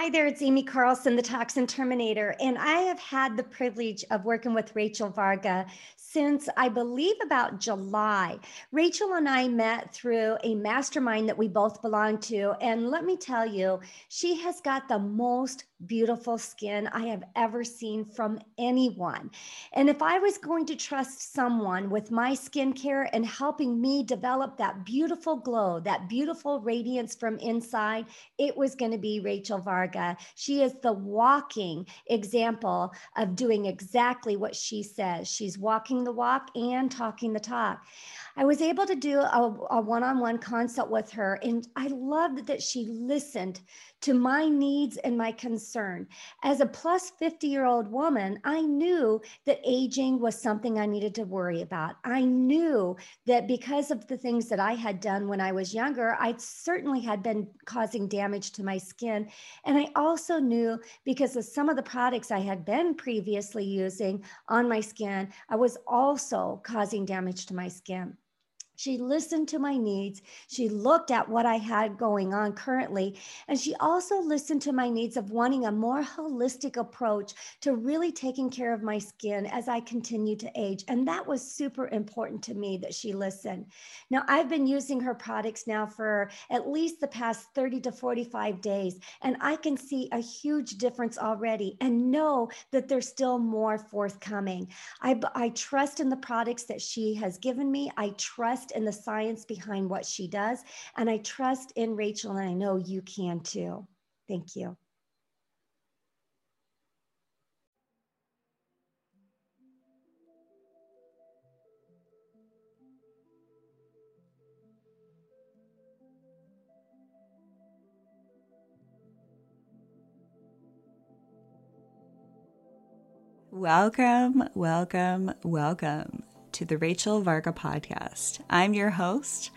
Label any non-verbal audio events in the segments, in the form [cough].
Hi there, it's Amy Carlson, the Toxin Terminator, and I have had the privilege of working with Rachel Varga since I believe about July. Rachel and I met through a mastermind that we both belong to. And let me tell you, she has got the most beautiful skin I have ever seen from anyone. And if I was going to trust someone with my skincare and helping me develop that beautiful glow, that beautiful radiance from inside, it was going to be Rachel Varga. She is the walking example of doing exactly what she says. She's walking the walk and talking the talk. I was able to do a one on one consult with her, and I loved that she listened to my needs and my concern. As a plus 50 year old woman, I knew that aging was something I needed to worry about. I knew that because of the things that I had done when I was younger, I certainly had been causing damage to my skin. And I also knew because of some of the products I had been previously using on my skin, I was also causing damage to my skin. She listened to my needs. She looked at what I had going on currently. And she also listened to my needs of wanting a more holistic approach to really taking care of my skin as I continue to age. And that was super important to me that she listened. Now, I've been using her products now for at least the past 30 to 45 days, and I can see a huge difference already and know that there's still more forthcoming. I, I trust in the products that she has given me. I trust trust in the science behind what she does. And I trust in Rachel, and I know you can too. Thank you. Welcome, welcome, welcome to the Rachel Varga podcast. I'm your host,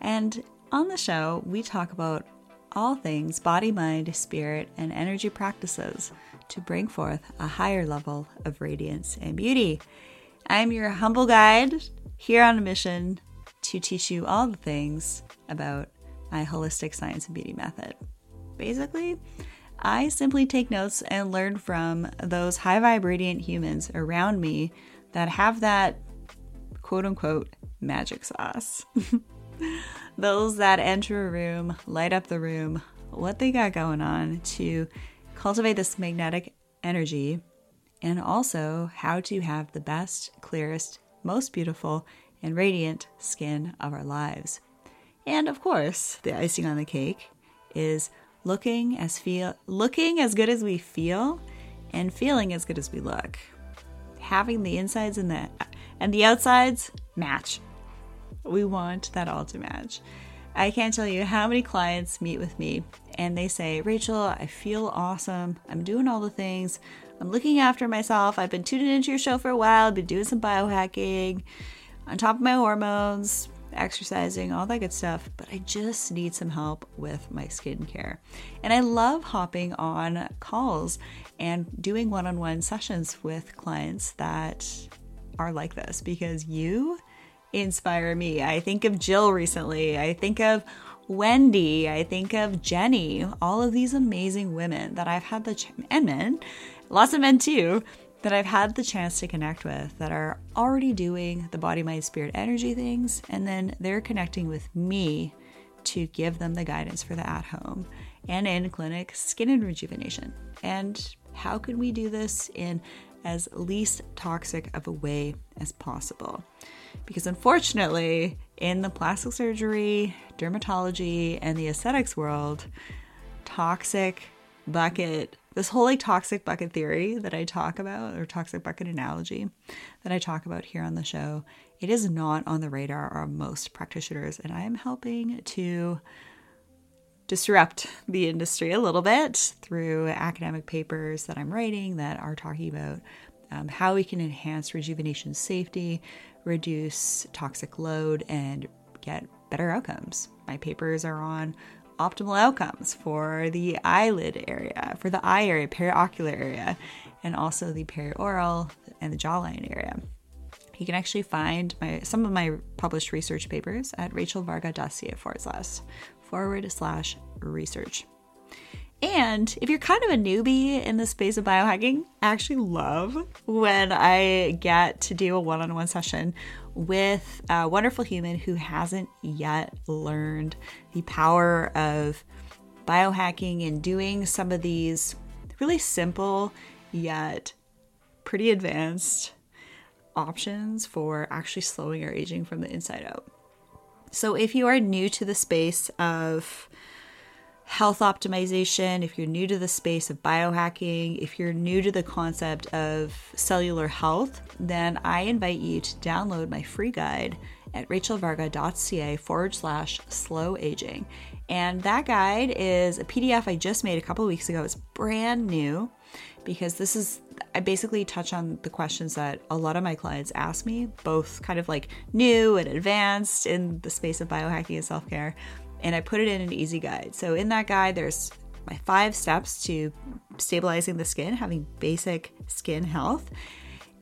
and on the show, we talk about all things body, mind, spirit, and energy practices to bring forth a higher level of radiance and beauty. I'm your humble guide here on a mission to teach you all the things about my holistic science and beauty method. Basically, I simply take notes and learn from those high vibrating humans around me that have that quote unquote magic sauce. [laughs] Those that enter a room, light up the room, what they got going on to cultivate this magnetic energy, and also how to have the best, clearest, most beautiful, and radiant skin of our lives. And of course, the icing on the cake is looking as feel looking as good as we feel and feeling as good as we look. Having the insides and the and the outsides match. We want that all to match. I can't tell you how many clients meet with me and they say, Rachel, I feel awesome. I'm doing all the things. I'm looking after myself. I've been tuning into your show for a while. I've been doing some biohacking, on top of my hormones, exercising, all that good stuff. But I just need some help with my skincare. And I love hopping on calls and doing one on one sessions with clients that are like this because you inspire me. I think of Jill recently. I think of Wendy. I think of Jenny. All of these amazing women that I've had the ch- and men, lots of men too, that I've had the chance to connect with that are already doing the body, mind, spirit, energy things, and then they're connecting with me to give them the guidance for the at home and in clinic skin and rejuvenation. And how can we do this in as least toxic of a way as possible. Because unfortunately, in the plastic surgery, dermatology, and the aesthetics world, toxic bucket, this whole like toxic bucket theory that I talk about, or toxic bucket analogy that I talk about here on the show, it is not on the radar of most practitioners. And I am helping to disrupt the industry a little bit through academic papers that I'm writing that are talking about um, how we can enhance rejuvenation safety, reduce toxic load, and get better outcomes. My papers are on optimal outcomes for the eyelid area, for the eye area, periocular area, and also the perioral and the jawline area. You can actually find my some of my published research papers at rachelvarga.ca forward slash forward slash research. And if you're kind of a newbie in the space of biohacking, I actually love when I get to do a one on one session with a wonderful human who hasn't yet learned the power of biohacking and doing some of these really simple yet pretty advanced options for actually slowing our aging from the inside out. So, if you are new to the space of health optimization, if you're new to the space of biohacking, if you're new to the concept of cellular health, then I invite you to download my free guide at rachelvarga.ca forward slash slow aging. And that guide is a PDF I just made a couple weeks ago. It's brand new because this is, I basically touch on the questions that a lot of my clients ask me, both kind of like new and advanced in the space of biohacking and self care and I put it in an easy guide. So in that guide, there's my five steps to stabilizing the skin, having basic skin health,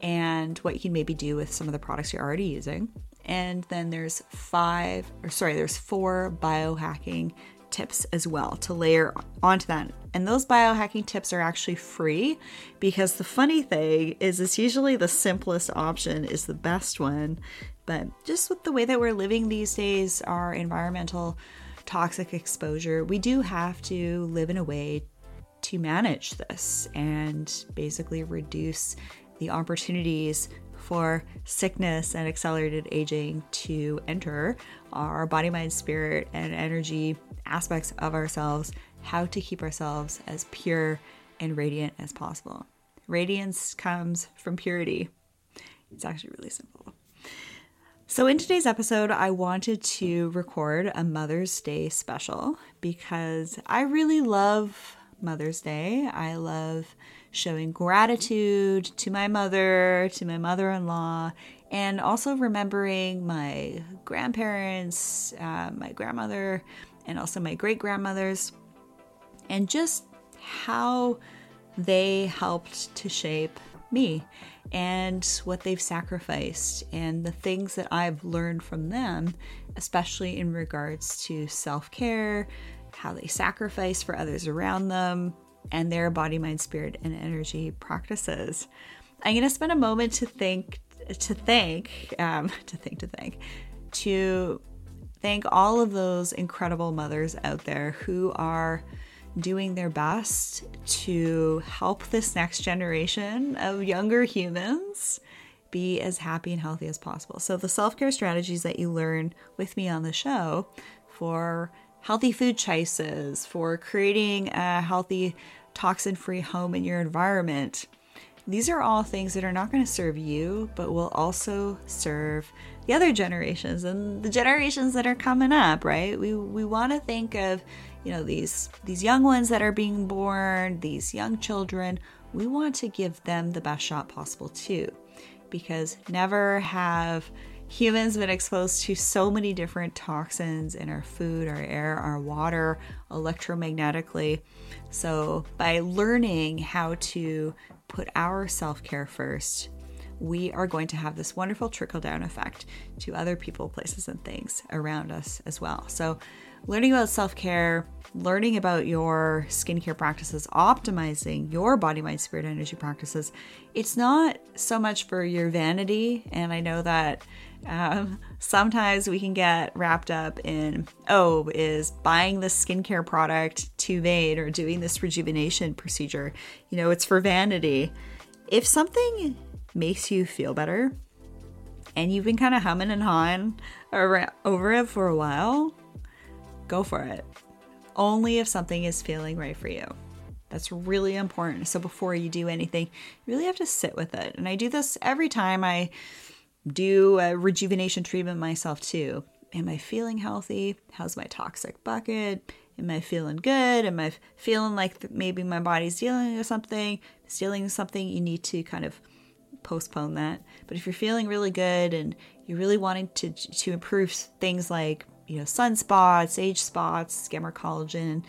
and what you can maybe do with some of the products you're already using. And then there's five, or sorry, there's four biohacking tips as well to layer onto that. And those biohacking tips are actually free because the funny thing is it's usually the simplest option is the best one. But just with the way that we're living these days, our environmental toxic exposure, we do have to live in a way to manage this and basically reduce the opportunities for sickness and accelerated aging to enter our body, mind, spirit, and energy aspects of ourselves, how to keep ourselves as pure and radiant as possible. Radiance comes from purity. It's actually really simple. So, in today's episode, I wanted to record a Mother's Day special because I really love Mother's Day. I love showing gratitude to my mother, to my mother in law, and also remembering my grandparents, uh, my grandmother, and also my great grandmothers, and just how they helped to shape me and what they've sacrificed and the things that I've learned from them, especially in regards to self care, how they sacrifice for others around them, and their body, mind, spirit, and energy practices. I'm going to spend a moment to think, to thank, um, [laughs] to think, to thank, to thank all of those incredible mothers out there who are doing their best to help this next generation of younger humans be as happy and healthy as possible. So, the self care strategies that you learn with me on the show for healthy food choices, for creating a healthy, toxin free home in your environment, these are all things that are not going to serve you, but will also serve the other generations and the generations that are coming up, right? We, we want to think of you know these these young ones that are being born these young children we want to give them the best shot possible too because never have humans been exposed to so many different toxins in our food our air our water electromagnetically so by learning how to put our self-care first we are going to have this wonderful trickle down effect to other people, places, and things around us as well. So, learning about self care, learning about your skincare practices, optimizing your body, mind, spirit, energy practices, it's not so much for your vanity. And I know that um, sometimes we can get wrapped up in, oh, is buying this skincare product too vain or doing this rejuvenation procedure, you know, it's for vanity. If something makes you feel better and you've been kind of humming and hawing over it for a while, go for it. Only if something is feeling right for you. That's really important. So before you do anything, you really have to sit with it. And I do this every time I do a rejuvenation treatment myself too. Am I feeling healthy? How's my toxic bucket? Am I feeling good? Am I feeling like maybe my body's dealing with something? It's dealing with something you need to kind of postpone that. But if you're feeling really good and you're really wanting to to improve things like you know sunspots, age spots, gamma collagen,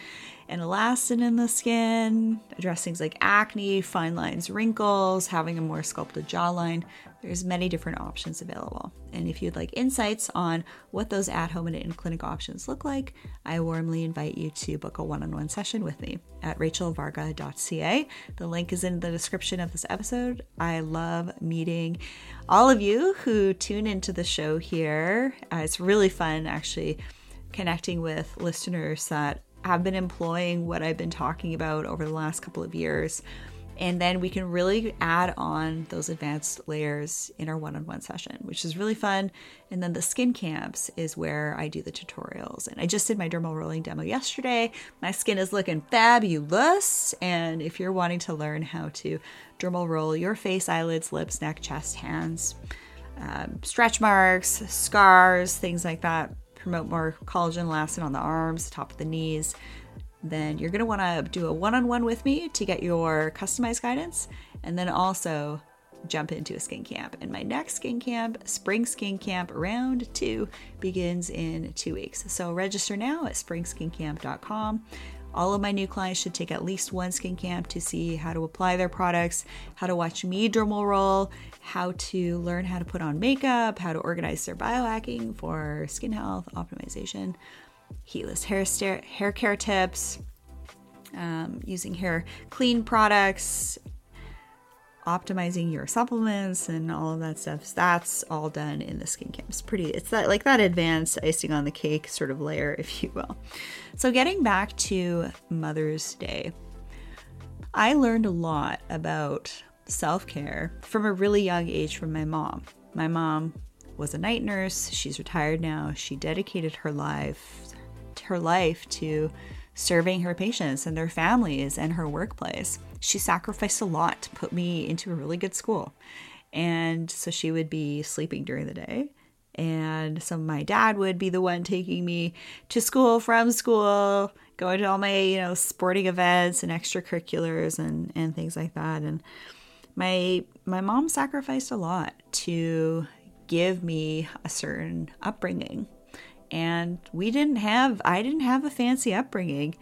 and elastin in the skin, address things like acne, fine lines, wrinkles, having a more sculpted jawline. There's many different options available. And if you'd like insights on what those at home and in clinic options look like, I warmly invite you to book a one on one session with me at rachelvarga.ca. The link is in the description of this episode. I love meeting all of you who tune into the show here. Uh, it's really fun actually connecting with listeners that have been employing what I've been talking about over the last couple of years and then we can really add on those advanced layers in our one on one session, which is really fun. And then the skin camps is where I do the tutorials. And I just did my dermal rolling demo yesterday. My skin is looking fabulous. And if you're wanting to learn how to dermal roll your face, eyelids, lips, neck, chest, hands, um, stretch marks, scars, things like that, promote more collagen elastin on the arms, top of the knees then you're going to want to do a one on one with me to get your customized guidance and then also jump into a skin camp. And my next skin camp, Spring Skin Camp Round 2, begins in two weeks. So register now at springskincamp.com. All of my new clients should take at least one skin camp to see how to apply their products, how to watch me dermal roll, how to learn how to put on makeup, how to organize their biohacking for skin health optimization heatless hair, hair care tips, um, using hair clean products, optimizing your supplements and all of that stuff. That's all done in the skin camp. It's pretty, it's that like that advanced icing on the cake sort of layer, [laughs] if you will. So getting back to Mother's Day, I learned a lot about self-care from a really young age from my mom. My mom was a night nurse. She's retired now. She dedicated her life her life to serving her patients and their families and her workplace. She sacrificed a lot to put me into a really good school. And so she would be sleeping during the day. And so my dad would be the one taking me to school from school, going to all my, you know, sporting events and extracurriculars and, and things like that. And my my mom sacrificed a lot to give me a certain upbringing and we didn't have I didn't have a fancy upbringing.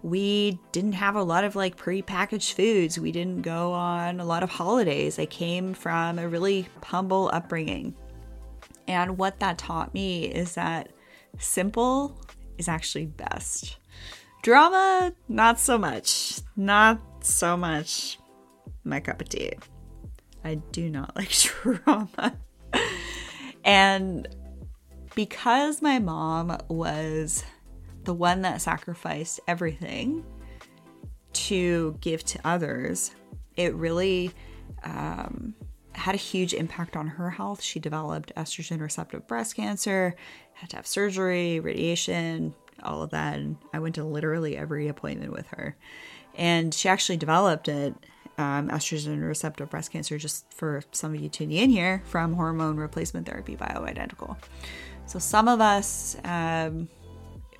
We didn't have a lot of like pre-packaged foods. We didn't go on a lot of holidays. I came from a really humble upbringing. And what that taught me is that simple is actually best. Drama, not so much. Not so much my cup of tea. I do not [laughs] like drama. and because my mom was the one that sacrificed everything to give to others, it really um, had a huge impact on her health. She developed estrogen receptive breast cancer, had to have surgery, radiation, all of that. And I went to literally every appointment with her. And she actually developed it, um, estrogen receptive breast cancer, just for some of you tuning in here, from hormone replacement therapy bioidentical. So some of us, um,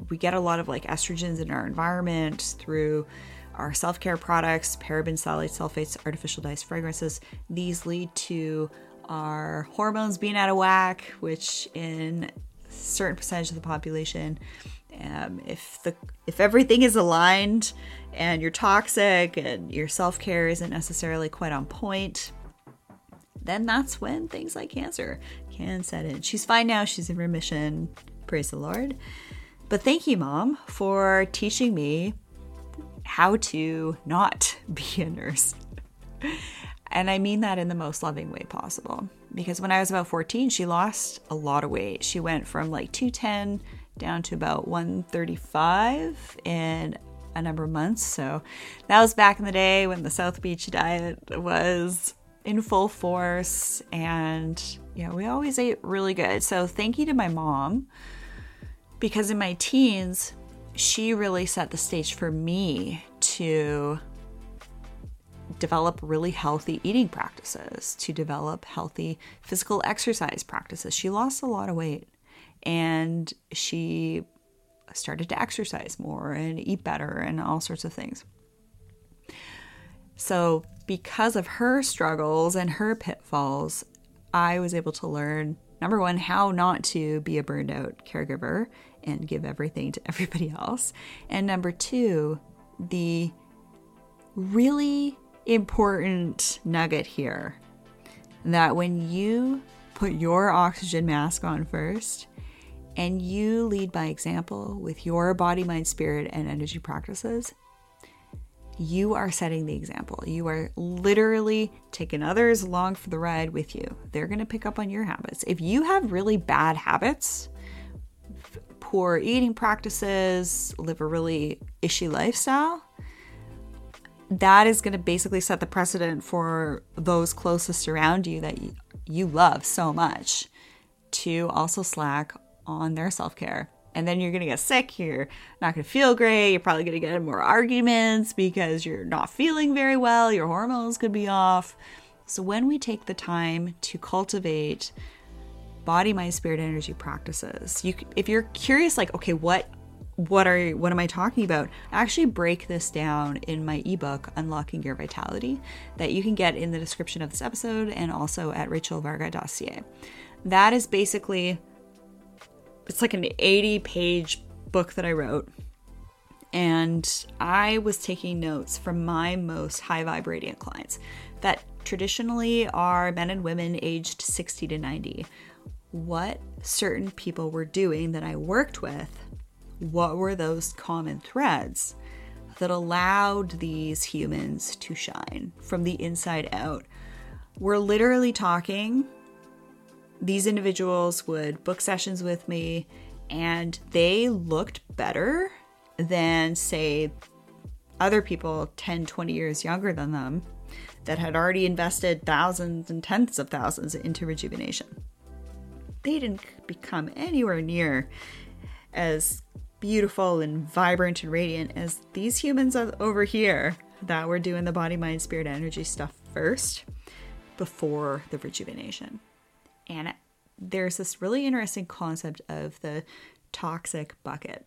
we get a lot of like estrogens in our environment through our self care products, paraben, phthalate, sulfates, artificial dyes, fragrances. These lead to our hormones being out of whack, which in certain percentage of the population, um, if the if everything is aligned and you're toxic and your self care isn't necessarily quite on point, then that's when things like cancer can set in. She's fine now, she's in remission. Praise the Lord. But thank you, Mom, for teaching me how to not [laughs] be a nurse. and I mean that in the most loving way possible. Because when I was about 14, she lost a lot of weight. She went from like 210 down to about 135 in a number of months. So that was back in the day when the South Beach diet was in full force and yeah, we always ate really good. So thank you to my mom because in my teens, she really set the stage for me to develop really healthy eating practices, to develop healthy physical exercise practices. She lost a lot of weight and she started to exercise more and eat better and all sorts of things. So, because of her struggles and her pitfalls, I was able to learn number one, how not to be a burned out caregiver, and give everything to [laughs] everybody else. And number two, the really important nugget here that when you put your oxygen mask on first and you lead by example with your body, mind, spirit, and energy practices, you are setting the example. You are literally taking others along for the ride with you. They're going to pick up on your habits. If you have really bad habits, poor eating practices, live a really ishy lifestyle, that is going to basically set the precedent for those closest around you that you love so much to also slack on their self care. And then you're going to get sick. You're not going to feel great. You're probably going to get in more arguments because you're not feeling very well. Your hormones could be off. So, when we take the time to cultivate body, mind, spirit, energy practices, you, if you're curious, like, okay, what what are what am I talking about? I actually break this down in my ebook Unlocking Your Vitality that you can get in the description of this episode and also at rachelvarga.ca. That is basically it's like an 80 page book that I wrote and I was taking notes from my most high vibrating clients that traditionally are men and women aged 60 to 90. What certain people were doing that I worked with what were those common threads that allowed these humans to shine from the inside out? We're literally talking, these individuals would book sessions with me and they looked better than, say, other people 10, 20 years younger than them that had already invested thousands and tens of thousands into rejuvenation. They didn't become anywhere near as beautiful and vibrant and radiant as these humans over here that were doing the body, mind, spirit, energy stuff first before the rejuvenation. And there's this really interesting concept of the toxic bucket.